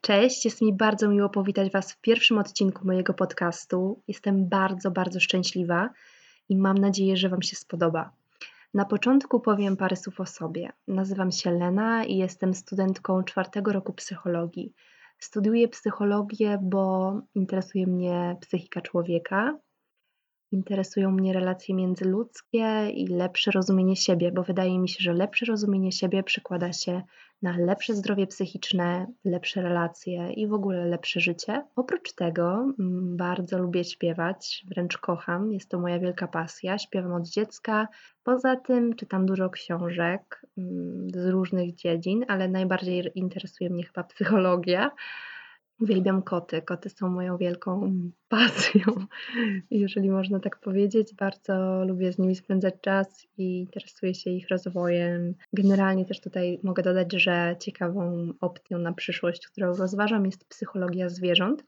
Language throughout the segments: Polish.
Cześć, jest mi bardzo miło powitać Was w pierwszym odcinku mojego podcastu. Jestem bardzo, bardzo szczęśliwa i mam nadzieję, że Wam się spodoba. Na początku powiem parę słów o sobie. Nazywam się Lena i jestem studentką czwartego roku psychologii. Studiuję psychologię, bo interesuje mnie psychika człowieka, Interesują mnie relacje międzyludzkie i lepsze rozumienie siebie, bo wydaje mi się, że lepsze rozumienie siebie przekłada się na lepsze zdrowie psychiczne, lepsze relacje i w ogóle lepsze życie. Oprócz tego mm, bardzo lubię śpiewać, wręcz kocham, jest to moja wielka pasja. Śpiewam od dziecka. Poza tym czytam dużo książek mm, z różnych dziedzin, ale najbardziej interesuje mnie chyba psychologia. Uwielbiam koty. Koty są moją wielką pasją, jeżeli można tak powiedzieć. Bardzo lubię z nimi spędzać czas i interesuję się ich rozwojem. Generalnie też tutaj mogę dodać, że ciekawą opcją na przyszłość, którą rozważam, jest psychologia zwierząt.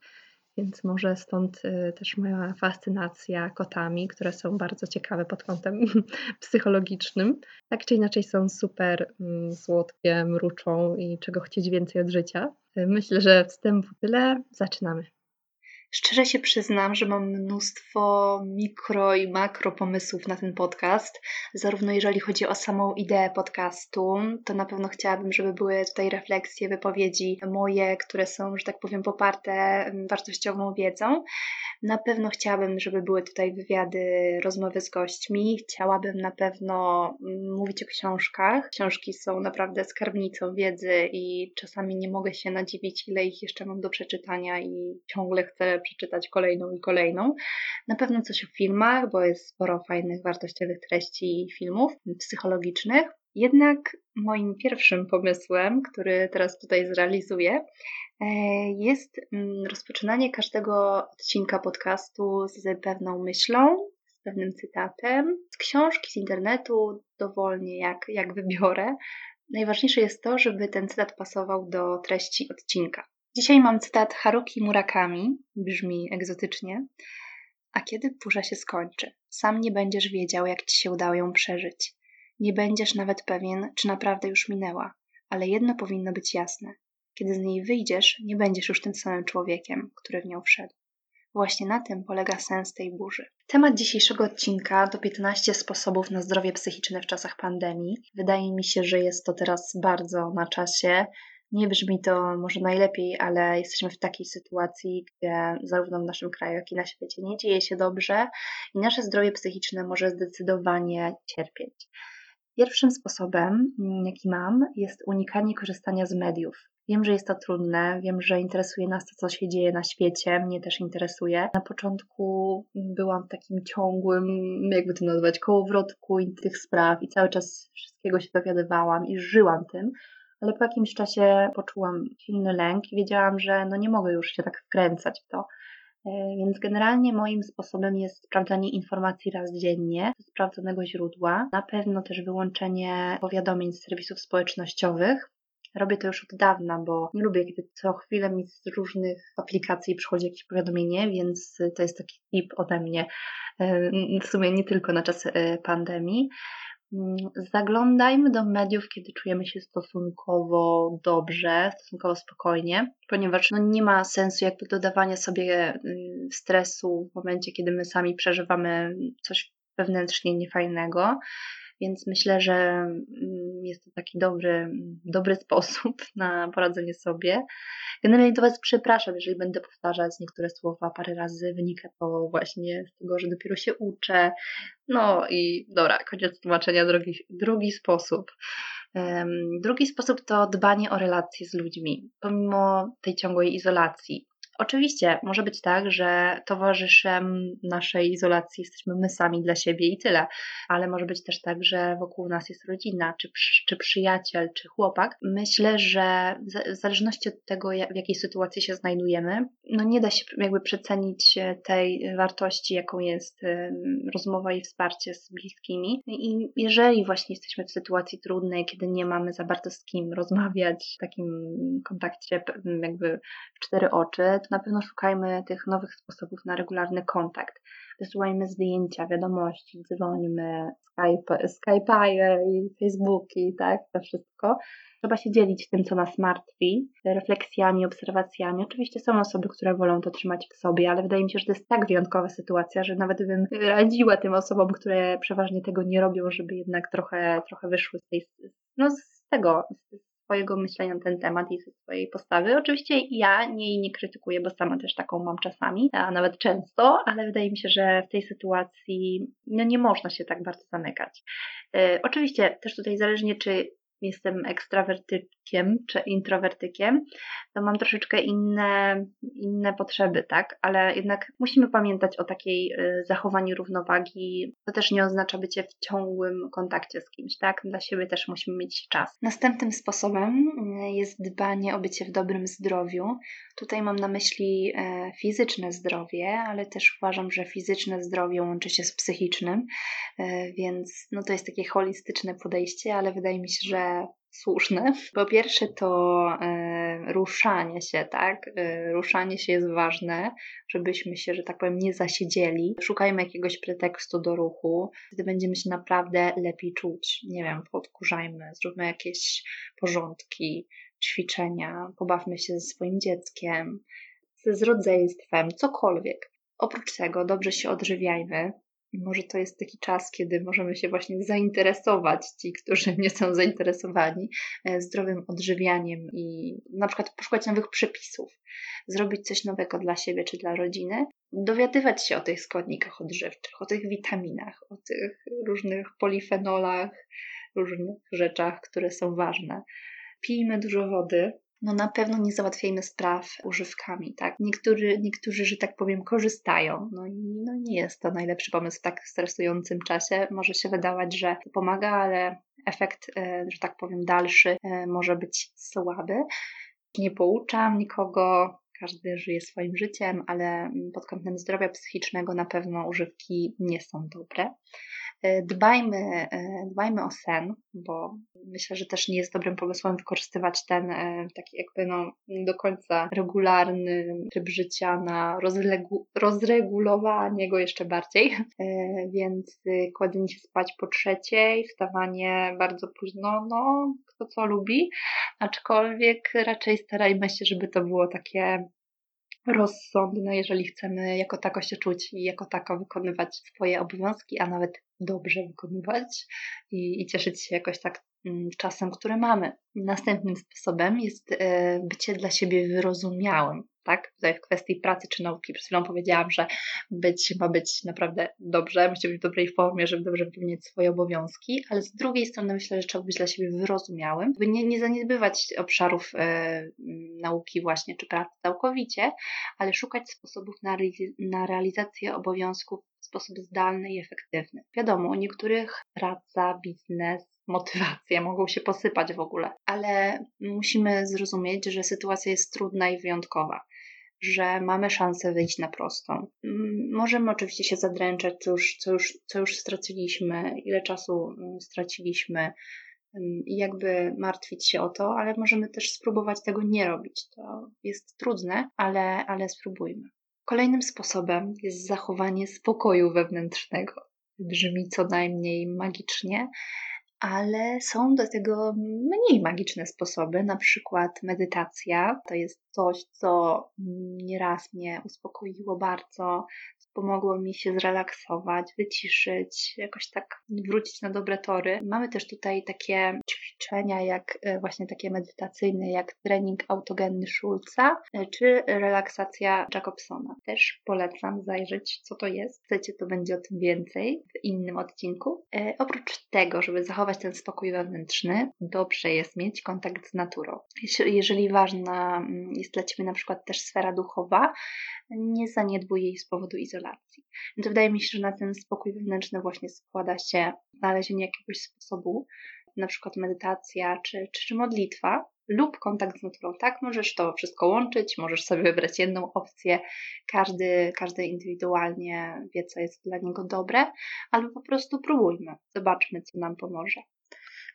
Więc może stąd y, też moja fascynacja kotami, które są bardzo ciekawe pod kątem psychologicznym. Tak czy inaczej są super mm, słodkie, mruczą i czego chcieć więcej od życia. Myślę, że wstępu tyle. Zaczynamy. Szczerze się przyznam, że mam mnóstwo mikro i makro pomysłów na ten podcast. Zarówno jeżeli chodzi o samą ideę podcastu, to na pewno chciałabym, żeby były tutaj refleksje, wypowiedzi moje, które są, że tak powiem, poparte wartościową wiedzą. Na pewno chciałabym, żeby były tutaj wywiady, rozmowy z gośćmi. Chciałabym na pewno mm, mówić o książkach. Książki są naprawdę skarbnicą wiedzy i czasami nie mogę się nadziwić, ile ich jeszcze mam do przeczytania i ciągle chcę przeczytać kolejną i kolejną. Na pewno coś o filmach, bo jest sporo fajnych, wartościowych treści filmów psychologicznych. Jednak moim pierwszym pomysłem, który teraz tutaj zrealizuję, e, jest mm, rozpoczynanie każdego odcinka podcastu z pewną myślą, z pewnym cytatem, z książki, z internetu, dowolnie jak, jak wybiorę. Najważniejsze jest to, żeby ten cytat pasował do treści odcinka. Dzisiaj mam cytat Haruki Murakami, brzmi egzotycznie. A kiedy burza się skończy, sam nie będziesz wiedział, jak ci się udało ją przeżyć. Nie będziesz nawet pewien, czy naprawdę już minęła, ale jedno powinno być jasne. Kiedy z niej wyjdziesz, nie będziesz już tym samym człowiekiem, który w nią wszedł. Właśnie na tym polega sens tej burzy. Temat dzisiejszego odcinka to 15 sposobów na zdrowie psychiczne w czasach pandemii. Wydaje mi się, że jest to teraz bardzo na czasie. Nie brzmi to może najlepiej, ale jesteśmy w takiej sytuacji, gdzie zarówno w naszym kraju, jak i na świecie nie dzieje się dobrze i nasze zdrowie psychiczne może zdecydowanie cierpieć. Pierwszym sposobem, mm, jaki mam, jest unikanie korzystania z mediów. Wiem, że jest to trudne, wiem, że interesuje nas to, co się dzieje na świecie, mnie też interesuje. Na początku byłam w takim ciągłym, jakby to nazwać, kołowrotku tych spraw i cały czas wszystkiego się dowiadywałam i żyłam tym, ale po jakimś czasie poczułam silny lęk i wiedziałam, że no nie mogę już się tak wkręcać w to. E, więc generalnie moim sposobem jest sprawdzanie informacji raz dziennie ze sprawdzonego źródła. Na pewno też wyłączenie powiadomień z serwisów społecznościowych. Robię to już od dawna, bo nie lubię, kiedy co chwilę mi z różnych aplikacji przychodzi jakieś powiadomienie, więc to jest taki tip ode mnie, e, w sumie nie tylko na czas e, pandemii. Mm, zaglądajmy do mediów, kiedy czujemy się stosunkowo dobrze, stosunkowo spokojnie, ponieważ no, nie ma sensu jakby dodawania sobie mm, stresu w momencie, kiedy my sami przeżywamy coś wewnętrznie niefajnego. Więc myślę, że mm, jest to taki dobry, dobry sposób na poradzenie sobie. Generalnie to Was przepraszam, jeżeli będę powtarzać niektóre słowa parę razy. Wynika to właśnie z tego, że dopiero się uczę. No i dobra, koniec tłumaczenia, drugi, drugi sposób. Drugi sposób to dbanie o relacje z ludźmi, pomimo tej ciągłej izolacji. Oczywiście może być tak, że towarzyszem naszej izolacji jesteśmy my sami dla siebie i tyle, ale może być też tak, że wokół nas jest rodzina, czy, czy przyjaciel, czy chłopak. Myślę, że w zależności od tego, w jakiej sytuacji się znajdujemy, no nie da się jakby przecenić tej wartości, jaką jest rozmowa i wsparcie z bliskimi. I jeżeli właśnie jesteśmy w sytuacji trudnej, kiedy nie mamy za bardzo z kim rozmawiać w takim kontakcie jakby w cztery oczy, to na pewno szukajmy tych nowych sposobów na regularny kontakt. Wysyłajmy zdjęcia, wiadomości, dzwońmy, Skype, Skype'y i Facebooki, tak, to wszystko. Trzeba się dzielić tym, co nas martwi, refleksjami, obserwacjami. Oczywiście są osoby, które wolą to trzymać w sobie, ale wydaje mi się, że to jest tak wyjątkowa sytuacja, że nawet bym radziła tym osobom, które przeważnie tego nie robią, żeby jednak trochę, trochę wyszły z tej, no z tego, z swojego myślenia na ten temat i ze swojej postawy. Oczywiście ja nie, nie krytykuję, bo sama też taką mam czasami, a nawet często, ale wydaje mi się, że w tej sytuacji no, nie można się tak bardzo zamykać. Yy, oczywiście też tutaj zależnie, czy jestem ekstrawertykiem czy introwertykiem, to mam troszeczkę inne, inne potrzeby, tak? Ale jednak musimy pamiętać o takiej y, zachowaniu równowagi. To też nie oznacza bycie w ciągłym kontakcie z kimś, tak? Dla siebie też musimy mieć czas. Następnym sposobem y, jest dbanie o bycie w dobrym zdrowiu. Tutaj mam na myśli e, fizyczne zdrowie, ale też uważam, że fizyczne zdrowie łączy się z psychicznym, e, więc no to jest takie holistyczne podejście, ale wydaje mi się, że słuszne. Po pierwsze to e, ruszanie się, tak? E, ruszanie się jest ważne, żebyśmy się, że tak powiem, nie zasiedzieli. Szukajmy jakiegoś pretekstu do ruchu, wtedy będziemy się naprawdę lepiej czuć. Nie wiem, podkurzajmy, zróbmy jakieś porządki, ćwiczenia, pobawmy się ze swoim dzieckiem, z rodzeństwem, cokolwiek. Oprócz tego dobrze się odżywiajmy, może to jest taki czas, kiedy możemy się właśnie zainteresować, ci, którzy nie są zainteresowani, e, zdrowym odżywianiem i na przykład poszukać nowych przepisów, zrobić coś nowego dla siebie czy dla rodziny, dowiadywać się o tych składnikach odżywczych, o tych witaminach, o tych różnych polifenolach, różnych rzeczach, które są ważne. Pijmy dużo wody, no na pewno nie załatwiajmy spraw używkami, tak? Niektórzy, niektórzy, że tak powiem, korzystają, no i no nie jest to najlepszy pomysł w tak stresującym czasie. Może się wydawać, że to pomaga, ale efekt, e, że tak powiem, dalszy e, może być słaby. Nie pouczam nikogo, każdy żyje swoim życiem, ale pod kątem zdrowia psychicznego na pewno używki nie są dobre. E, dbajmy, e, dbajmy o sen, bo myślę, że też nie jest dobrym pomysłem wykorzystywać ten e, taki jakby no do końca regularny tryb życia na rozregu rozregulowanie go jeszcze bardziej. Więc kładzenie się spać po trzeciej, wstawanie bardzo późno, no kto co lubi, aczkolwiek raczej starajmy się, żeby to było takie rozsądne, jeżeli chcemy jako tako się czuć i jako tako wykonywać swoje obowiązki, a nawet dobrze wykonywać i, i cieszyć się jakoś tak mm, czasem, który mamy. Następnym sposobem jest e, bycie dla siebie wyrozumiałym tak? Tutaj w kwestii pracy czy nauki. Przed chwilą powiedziałam, że być ma być naprawdę dobrze, musi być w dobrej formie, żeby dobrze wypełniać swoje obowiązki, ale z drugiej strony myślę, że trzeba być dla siebie wyrozumiałym, by nie, nie zaniedbywać obszarów e, nauki właśnie czy pracy całkowicie, ale szukać sposobów na, na realizację obowiązków w sposób zdalny i efektywny. Wiadomo, u niektórych praca, biznes, motywacja mogą się posypać w ogóle, ale musimy zrozumieć, że sytuacja jest trudna i wyjątkowa że mamy szansę wyjść na prostą. Mm, możemy oczywiście się zadręczać, co już, co już, co już straciliśmy, ile czasu mm, straciliśmy mm, i jakby martwić się o to, ale możemy też spróbować tego nie robić. To jest trudne, ale, ale spróbujmy. Kolejnym sposobem jest zachowanie spokoju wewnętrznego. Brzmi co najmniej magicznie, ale są do tego mniej magiczne sposoby, na przykład medytacja. To jest coś, co nieraz mnie uspokoiło bardzo, pomogło mi się zrelaksować, wyciszyć, jakoś tak wrócić na dobre tory. Mamy też tutaj takie ćwiczenia, jak e, właśnie takie medytacyjne, jak trening autogenny Schulza, e, czy relaksacja Jacobsona. Też polecam zajrzeć, co to jest. Chcecie, to będzie o tym więcej w innym odcinku. E, oprócz tego, żeby zachować ten spokój wewnętrzny, dobrze jest mieć kontakt z naturą. Jeżeli ważna mm, jest dla Ciebie na przykład też sfera duchowa, nie zaniedbuj jej z powodu izolacji. Więc wydaje mi się, że na ten spokój wewnętrzny właśnie składa się znalezienie jakiegoś sposobu, na przykład medytacja czy, czy, modlitwa, lub kontakt z naturą. Tak, możesz to wszystko łączyć, możesz sobie wybrać jedną opcję. Każdy, każdy indywidualnie wie, co jest dla niego dobre, albo po prostu próbujmy, zobaczmy, co nam pomoże.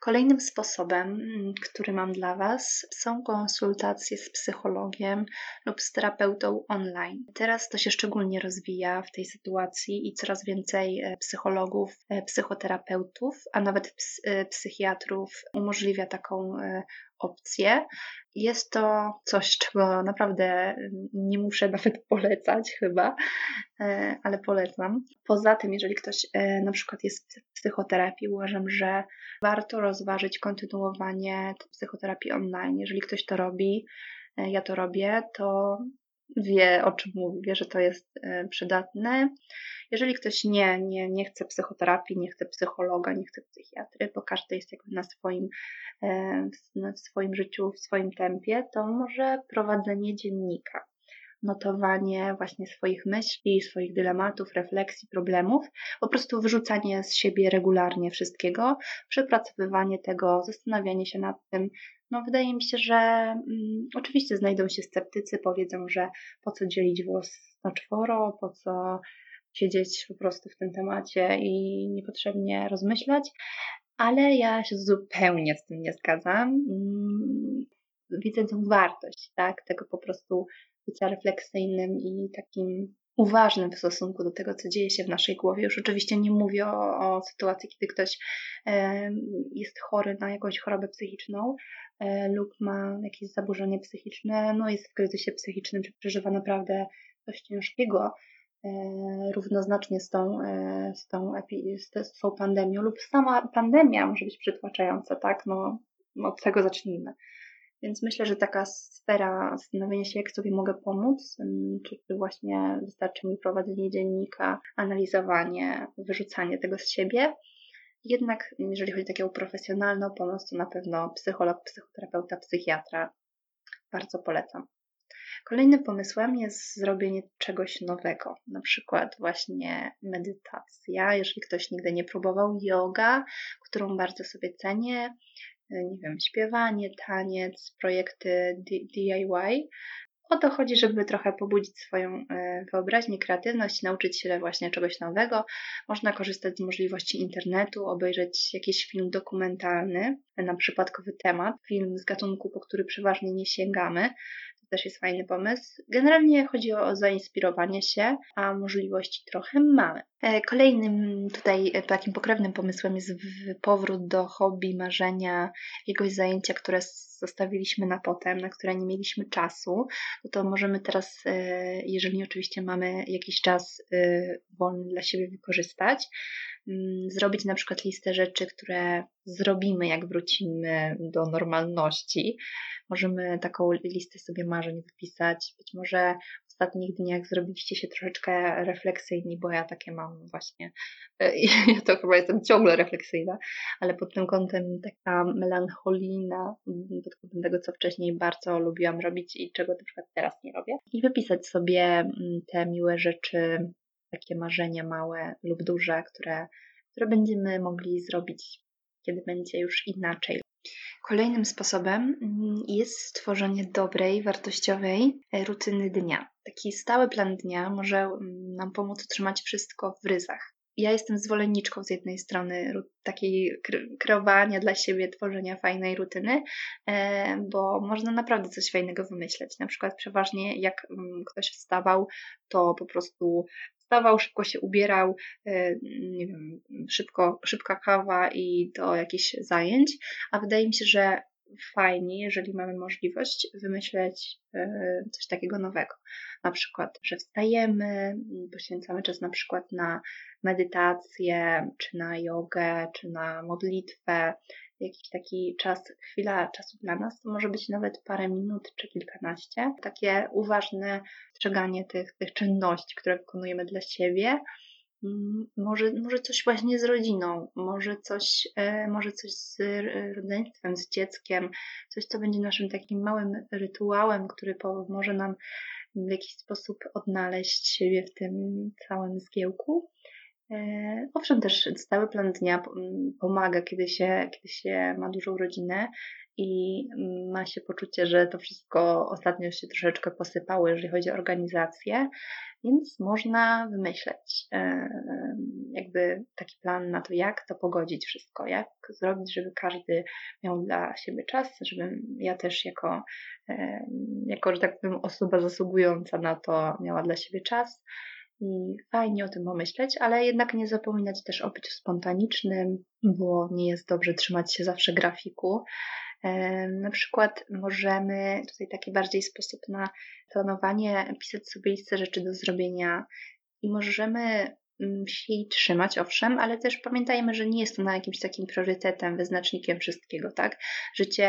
Kolejnym sposobem, mm, który mam dla Was, są konsultacje z psychologiem lub z terapeutą online. Teraz to się szczególnie rozwija w tej sytuacji i coraz więcej e, psychologów, e, psychoterapeutów, a nawet e, psychiatrów umożliwia taką opcję. Jest to coś, czego naprawdę nie muszę nawet polecać, chyba, ale polecam. Poza tym, jeżeli ktoś na przykład jest w psychoterapii, uważam, że warto rozważyć kontynuowanie psychoterapii online. Jeżeli ktoś to robi, e, ja to robię, to wie o czym mówi, wie, że to jest e, przydatne. Jeżeli ktoś nie, nie, nie chce psychoterapii, nie chce psychologa, nie chce psychiatry, bo każdy jest jakby na swoim, e, w swoim życiu, w swoim tempie, to może prowadzenie dziennika notowanie właśnie swoich myśli, swoich dylematów, refleksji, problemów, po prostu wyrzucanie z siebie regularnie wszystkiego, przepracowywanie tego, zastanawianie się nad tym. No, wydaje mi się, że mm, oczywiście znajdą się sceptycy, powiedzą, że po co dzielić włos na czworo, po co siedzieć po prostu w tym temacie i niepotrzebnie rozmyślać, ale ja się zupełnie z tym nie zgadzam. Mm, widzę tę wartość, tak, tego po prostu bycia refleksyjnym i takim uważnym w stosunku do tego, co dzieje się w naszej głowie. Już oczywiście nie mówię o, o sytuacji, kiedy ktoś e, jest chory na jakąś chorobę psychiczną lub ma jakieś zaburzenie psychiczne, no jest w kryzysie psychicznym, czy przeżywa naprawdę coś ciężkiego, e, równoznacznie z tą, e, z, tą z, tą pandemią, lub sama pandemia może być przytłaczająca, tak? No, od tego zacznijmy. Więc myślę, że taka sfera zastanowienia się, jak sobie mogę pomóc, czy właśnie wystarczy mi prowadzenie dziennika, analizowanie, wyrzucanie tego z siebie. Jednak, jeżeli chodzi o taką profesjonalną pomoc, to na pewno psycholog, psychoterapeuta, psychiatra. Bardzo polecam. Kolejnym pomysłem jest zrobienie czegoś nowego, na przykład właśnie medytacja. Jeżeli ktoś nigdy nie próbował yoga, którą bardzo sobie cenię, nie wiem, śpiewanie, taniec, projekty DIY. O to chodzi, żeby trochę pobudzić swoją e, wyobraźnię, kreatywność, nauczyć się właśnie czegoś nowego. Można korzystać z możliwości internetu, obejrzeć jakiś film dokumentalny na przypadkowy temat, film z gatunku, po który przeważnie nie sięgamy też jest fajny pomysł. Generalnie chodzi o zainspirowanie się, a możliwości trochę mamy. E, kolejnym tutaj e, takim pokrewnym pomysłem jest powrót do hobby, marzenia, jakiegoś zajęcia, które zostawiliśmy na potem, na które nie mieliśmy czasu, no to możemy teraz, e, jeżeli oczywiście mamy jakiś czas wolny dla siebie wykorzystać, zrobić na przykład listę rzeczy, które zrobimy, jak wrócimy do normalności. Możemy taką listę sobie marzeń wypisać. Być może w ostatnich dniach zrobiliście się troszeczkę refleksyjni, bo ja takie mam właśnie. Ja to chyba jestem ciągle refleksyjna, ale pod tym kątem taka melancholijna, pod kątem tego, co wcześniej bardzo lubiłam robić i czego na przykład teraz nie robię. I wypisać sobie mm, te miłe rzeczy, takie marzenia małe lub duże, które, które będziemy mogli zrobić, kiedy będzie już inaczej. Kolejnym sposobem mm, jest stworzenie dobrej, wartościowej e, rutyny dnia. Taki stały plan dnia może mm, nam pomóc utrzymać wszystko w ryzach. Ja jestem zwolenniczką z jednej strony takiej kreowania dla siebie, tworzenia fajnej rutyny, e, bo można naprawdę coś fajnego wymyśleć. Na przykład przeważnie jak mm, ktoś wstawał, to po prostu wstawał, szybko się ubierał, e, nie wiem, szybko, szybka kawa i do jakichś zajęć, a wydaje mi się, że fajnie, jeżeli mamy możliwość wymyśleć e, coś takiego nowego. Na przykład, że wstajemy, poświęcamy czas na przykład na medytację, czy na jogę, czy na modlitwę, jakiś taki czas, chwila czasu dla nas, to może być nawet parę minut czy kilkanaście. Takie uważne strzeganie tych, tych czynności, które wykonujemy dla siebie. Może, może coś właśnie z rodziną, może coś, e, może coś z rodzeństwem, z dzieckiem, coś, co będzie naszym takim małym rytuałem, który pomoże nam w jakiś sposób odnaleźć siebie w tym całym zgiełku. E, owszem, też stały plan dnia pomaga, kiedy się, kiedy się ma dużą rodzinę i ma się poczucie, że to wszystko ostatnio się troszeczkę posypało, jeżeli chodzi o organizację, więc można wymyśleć e, jakby taki plan na to, jak to pogodzić wszystko, jak zrobić, żeby każdy miał dla siebie czas, żebym ja też jako, e, jako że tak powiem, osoba zasługująca na to miała dla siebie czas i fajnie o tym pomyśleć, ale jednak nie zapominać też o byciu spontanicznym, bo nie jest dobrze trzymać się zawsze grafiku. Na przykład możemy tutaj taki bardziej sposób na planowanie pisać sobie listę rzeczy do zrobienia i możemy mm, się jej trzymać, owszem, ale też pamiętajmy, że nie jest to na jakimś takim priorytetem, wyznacznikiem wszystkiego, tak? Życie,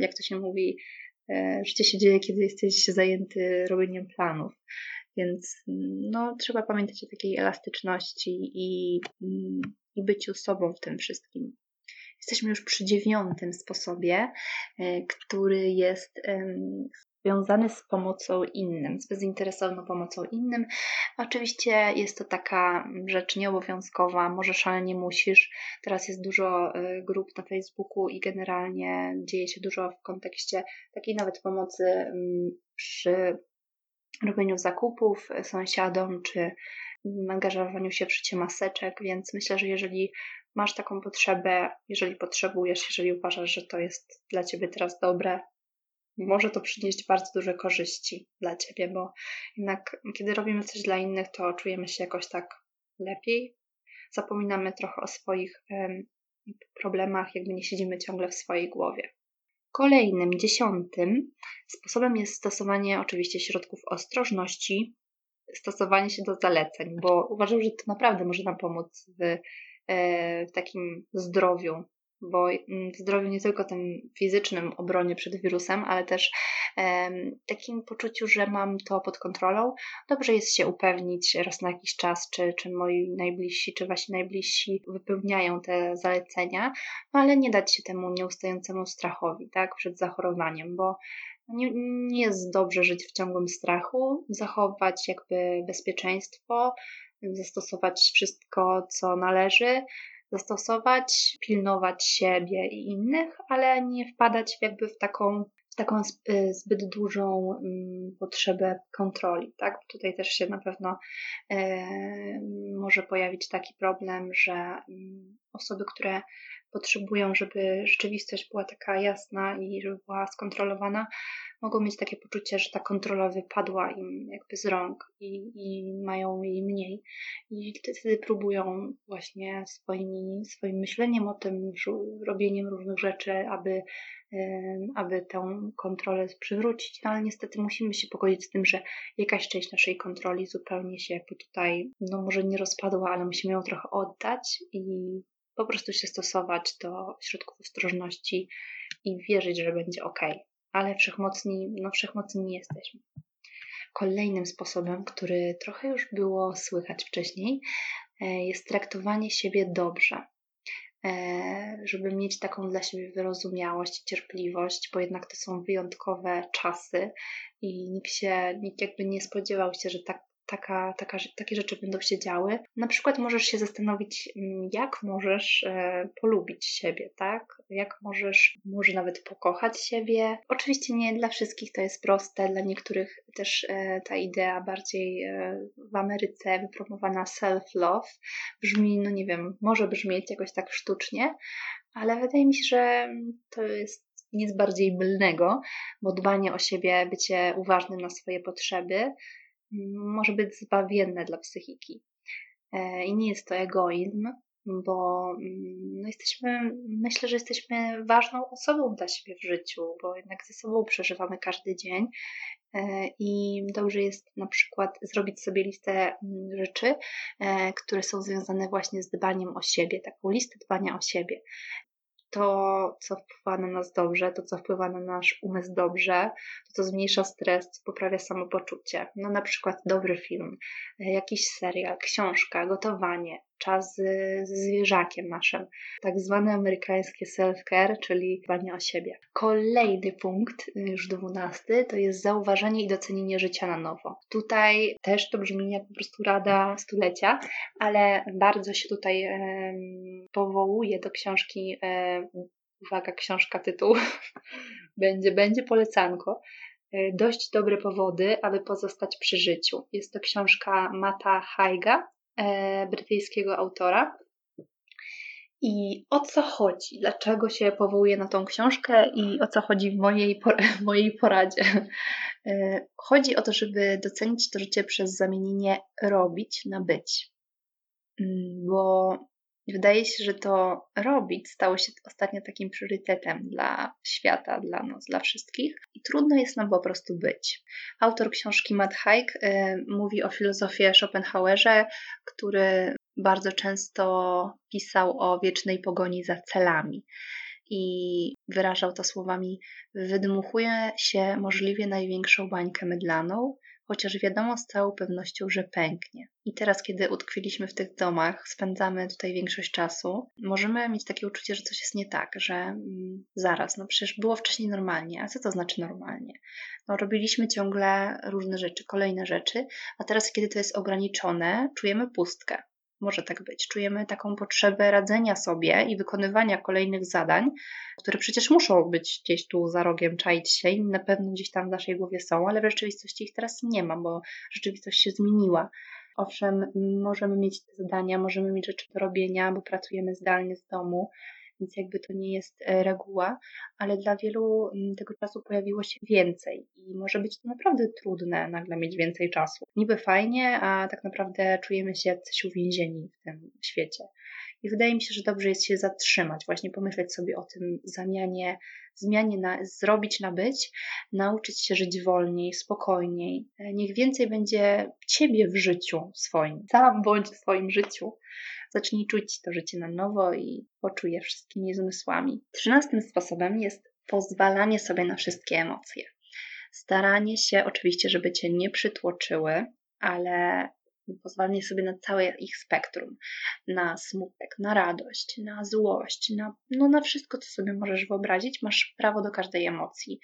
jak to się mówi, e, życie się dzieje, kiedy jesteś zajęty robieniem planów. Więc no, trzeba pamiętać o takiej elastyczności i, i byciu sobą w tym wszystkim. Jesteśmy już przy dziewiątym sposobie, e, który jest związany z pomocą innym, z bezinteresowną pomocą innym. Oczywiście jest to taka rzecz nieobowiązkowa, możesz, ale nie musisz. Teraz jest dużo e, grup na Facebooku i generalnie dzieje się dużo w kontekście takiej nawet pomocy przy robieniu zakupów sąsiadom, czy angażowaniu się w szycie maseczek, więc myślę, że jeżeli masz taką potrzebę, jeżeli potrzebujesz, jeżeli uważasz, że to jest dla ciebie teraz dobre, może to przynieść bardzo duże korzyści dla ciebie, bo jednak kiedy robimy coś dla innych, to czujemy się jakoś tak lepiej. Zapominamy trochę o swoich problemach, jakby nie siedzimy ciągle w swojej głowie. Kolejnym, dziesiątym sposobem jest stosowanie oczywiście środków ostrożności, stosowanie się do zaleceń, bo uważam, że to naprawdę może nam pomóc w, w takim zdrowiu bo mm, w zdrowiu nie tylko tym fizycznym obronie przed wirusem, ale też takim poczuciu, że mam to pod kontrolą. Dobrze jest się upewnić raz na jakiś czas, czy, czy moi najbliżsi, czy wasi najbliżsi wypełniają te zalecenia, no ale nie dać się temu nieustającemu strachowi, tak, przed zachorowaniem, bo nie, nie jest dobrze żyć w ciągłym strachu, zachować jakby bezpieczeństwo, zastosować wszystko, co należy, zastosować, pilnować siebie i innych, ale nie wpadać jakby w taką, w taką y, zbyt dużą mm, potrzebę kontroli. Tak? Tutaj też się na pewno e, może pojawić taki problem, że mm, osoby, które potrzebują, żeby rzeczywistość była taka jasna i żeby była skontrolowana, mogą mieć takie poczucie, że ta kontrola wypadła im jakby z rąk i, i mają jej mniej. I wtedy próbują właśnie swoimi, swoim myśleniem o tym, robieniem różnych rzeczy, aby, aby tę kontrolę przywrócić. No ale niestety musimy się pogodzić z tym, że jakaś część naszej kontroli zupełnie się jakby tutaj, no może nie rozpadła, ale musimy ją trochę oddać i po prostu się stosować do środków ostrożności i wierzyć, że będzie ok. Ale wszechmocni, no wszechmocni nie jesteśmy. Kolejnym sposobem, który trochę już było słychać wcześniej, e, jest traktowanie siebie dobrze. E, żeby mieć taką dla siebie wyrozumiałość cierpliwość, bo jednak to są wyjątkowe czasy i nikt się, nikt jakby nie spodziewał się, że tak taka, taka, takie rzeczy będą się działy. Na przykład możesz się zastanowić, mm, jak możesz e, polubić siebie, tak? Jak możesz może nawet pokochać siebie. Oczywiście nie dla wszystkich to jest proste, dla niektórych też e, ta idea bardziej e, w Ameryce wypromowana self-love brzmi, no nie wiem, może brzmieć jakoś tak sztucznie, ale wydaje mi się, że to jest nic bardziej mylnego, bo dbanie o siebie, bycie uważnym na swoje potrzeby, może być zbawienne dla psychiki. E, I nie jest to egoizm, bo mm, no jesteśmy, myślę, że jesteśmy ważną osobą dla siebie w życiu, bo jednak ze sobą przeżywamy każdy dzień e, i dobrze jest na przykład zrobić sobie listę mm, rzeczy, e, które są związane właśnie z dbaniem o siebie, taką listę dbania o siebie to, co wpływa na nas dobrze, to, co wpływa na nasz umysł dobrze, to, co zmniejsza stres, co poprawia samopoczucie. No na przykład dobry film, jakiś serial, książka, gotowanie, czas z, zwierzakiem naszym. Tak zwane amerykańskie self-care, czyli dbanie o siebie. Kolejny punkt, y, już dwunasty, to jest zauważenie i docenienie życia na nowo. Tutaj też to brzmi jak po prostu rada stulecia, ale bardzo się tutaj e, powołuje do książki e, uwaga, książka, tytuł, będzie, będzie polecanko. E, dość dobre powody, aby pozostać przy życiu. Jest to książka Mata Haiga, brytyjskiego autora. I o co chodzi? Dlaczego się powołuję na tą książkę i o co chodzi w mojej, w mojej poradzie? E, chodzi o to, żeby docenić to życie przez zamienienie robić na być. Mm, bo wydaje się, że to robić stało się ostatnio takim priorytetem dla świata, dla nas, dla wszystkich i trudno jest nam po prostu być. Autor książki Matt Haig y, mówi o filozofii Schopenhauerze, który bardzo często pisał o wiecznej pogoni za celami i wyrażał to słowami: Wydmuchuje się możliwie największą bańkę mydlaną, chociaż wiadomo z całą pewnością, że pęknie. I teraz, kiedy utkwiliśmy w tych domach, spędzamy tutaj większość czasu, możemy mieć takie uczucie, że coś jest nie tak, że mm, zaraz, no przecież było wcześniej normalnie. A co to znaczy normalnie? No, robiliśmy ciągle różne rzeczy, kolejne rzeczy, a teraz, kiedy to jest ograniczone, czujemy pustkę. Może tak być. Czujemy taką potrzebę radzenia sobie i wykonywania kolejnych zadań, które przecież muszą być gdzieś tu za rogiem, czaić się i na pewno gdzieś tam w naszej głowie są, ale w rzeczywistości ich teraz nie ma, bo rzeczywistość się zmieniła. Owszem, możemy mieć te zadania, możemy mieć rzeczy do robienia, bo pracujemy zdalnie z domu, więc jakby to nie jest e, reguła, ale dla wielu mm, tego czasu pojawiło się więcej i może być to naprawdę trudne nagle mieć więcej czasu. Niby fajnie, a tak naprawdę czujemy się jacyś uwięzieni w tym świecie. I wydaje mi się, że dobrze jest się zatrzymać, właśnie pomyśleć sobie o tym zamianie, zmianie na, zrobić na być, nauczyć się żyć wolniej, spokojniej. E, niech więcej będzie ciebie w życiu swoim. Sam bądź w swoim życiu, Zacznij czuć to życie na nowo i poczuj je wszystkimi zmysłami. Trzynastym sposobem jest pozwalanie sobie na wszystkie emocje. Staranie się oczywiście, żeby cię nie przytłoczyły, ale pozwalanie sobie na całe ich spektrum, na smutek, na radość, na złość, na, no na wszystko, co sobie możesz wyobrazić, masz prawo do każdej emocji.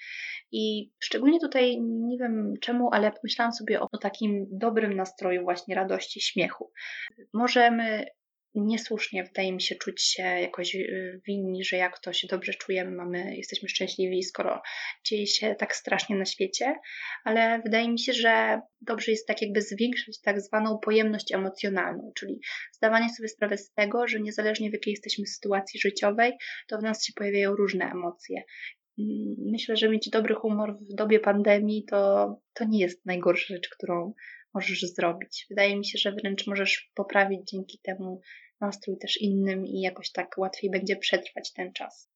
I szczególnie tutaj, nie wiem czemu, ale pomyślałam sobie o takim dobrym nastroju właśnie radości, śmiechu. Możemy niesłusznie wydaje mi się czuć się jakoś y, winni, że jak to się dobrze czujemy, mamy, jesteśmy szczęśliwi, skoro dzieje się tak strasznie na świecie, ale wydaje mi się, że dobrze jest tak jakby zwiększyć tak zwaną pojemność emocjonalną, czyli zdawanie sobie sprawy z tego, że niezależnie w jakiej jesteśmy sytuacji życiowej, to w nas się pojawiają różne emocje. Mm, myślę, że mieć dobry humor w dobie pandemii to, to nie jest najgorsza rzecz, którą możesz zrobić. Wydaje mi się, że wręcz możesz poprawić dzięki temu nastrój też innym i jakoś tak łatwiej będzie przetrwać ten czas.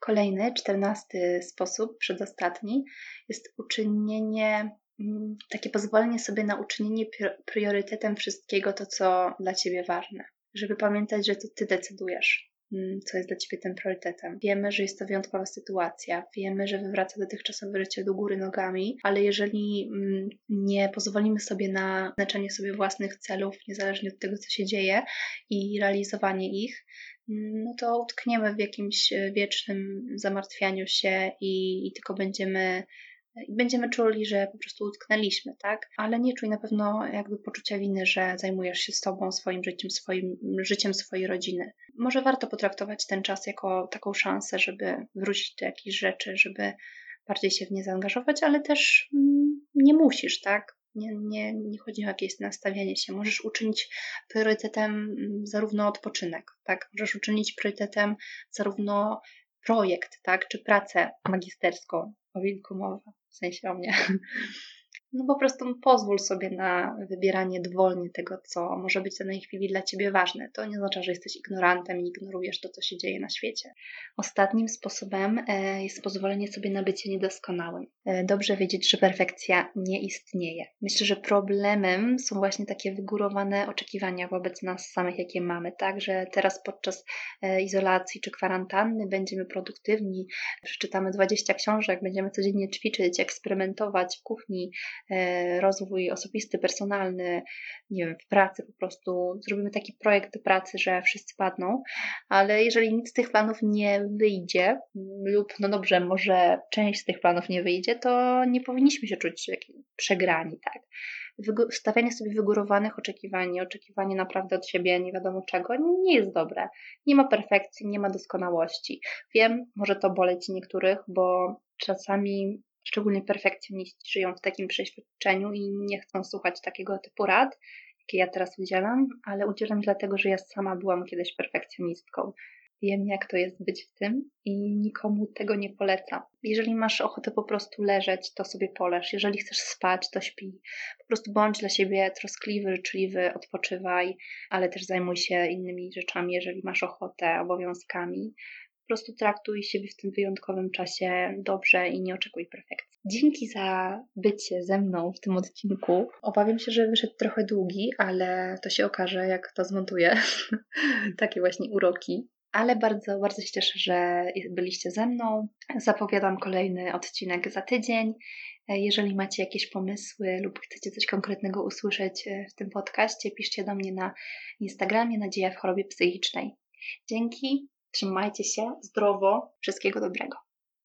Kolejny, czternasty sposób, przedostatni, jest uczynienie, mm, takie pozwolenie sobie na uczynienie priorytetem wszystkiego to, co dla Ciebie ważne. Żeby pamiętać, że to Ty decydujesz. Mm, co jest dla Ciebie tym priorytetem. Wiemy, że jest to wyjątkowa sytuacja, wiemy, że wywraca dotychczasowe życie do góry nogami, ale jeżeli mm, nie pozwolimy sobie na znaczenie sobie własnych celów, niezależnie od tego, co się dzieje i realizowanie ich, mm, no to utkniemy w jakimś wiecznym zamartwianiu się i, i tylko będziemy i będziemy czuli, że po prostu utknęliśmy, tak? Ale nie czuj na pewno jakby poczucia winy, że zajmujesz się sobą, swoim życiem, swoim życiem swojej rodziny. Może warto potraktować ten czas jako taką szansę, żeby wrócić do jakichś rzeczy, żeby bardziej się w nie zaangażować, ale też mm, nie musisz, tak? Nie, nie, nie chodzi o jakieś nastawienie się. Możesz uczynić priorytetem mm, zarówno odpoczynek, tak? Możesz uczynić priorytetem zarówno projekt, tak? Czy pracę magisterską, o wilku mowa w sensie o mnie. No po prostu pozwól sobie na wybieranie dowolnie tego, co może być w danej chwili dla Ciebie ważne. To nie oznacza, że jesteś ignorantem i ignorujesz to, co się dzieje na świecie. Ostatnim sposobem e, jest pozwolenie sobie na bycie niedoskonałym. E, dobrze wiedzieć, że perfekcja nie istnieje. Myślę, że problemem są właśnie takie wygórowane oczekiwania wobec nas samych, jakie mamy, tak, że teraz podczas e, izolacji czy kwarantanny będziemy produktywni, przeczytamy 20 książek, będziemy codziennie ćwiczyć, eksperymentować w kuchni, rozwój osobisty, personalny, nie wiem, w pracy po prostu zrobimy taki projekt pracy, że wszyscy padną, ale jeżeli nic z tych planów nie wyjdzie, lub no dobrze, może część z tych planów nie wyjdzie, to nie powinniśmy się czuć przegrani, tak? stawianie sobie wygórowanych oczekiwań, oczekiwanie naprawdę od siebie nie wiadomo czego, nie jest dobre. Nie ma perfekcji, nie ma doskonałości. Wiem, może to boleć niektórych, bo czasami szczególnie perfekcjoniści żyją w takim przeświadczeniu i nie chcą słuchać takiego typu rad, jakie ja teraz udzielam, ale udzielam dlatego, że ja sama byłam kiedyś perfekcjonistką. Wiem, jak to jest być w tym i nikomu tego nie polecam. Jeżeli masz ochotę po prostu leżeć, to sobie poleż. Jeżeli chcesz spać, to śpi. Po prostu bądź dla siebie troskliwy, życzliwy, odpoczywaj, ale też zajmuj się innymi rzeczami, jeżeli masz ochotę, obowiązkami. Po prostu traktuj siebie w tym wyjątkowym czasie dobrze i nie oczekuj perfekcji. Dzięki za bycie ze mną w tym odcinku. Obawiam się, że wyszedł trochę długi, ale to się okaże, jak to zmontuję. Takie właśnie uroki ale bardzo, bardzo się cieszę, że byliście ze mną. Zapowiadam kolejny odcinek za tydzień. Jeżeli macie jakieś pomysły lub chcecie coś konkretnego usłyszeć e, w tym podcaście, piszcie do mnie na Instagramie Nadzieja w chorobie psychicznej. Dzięki, trzymajcie się zdrowo, wszystkiego dobrego.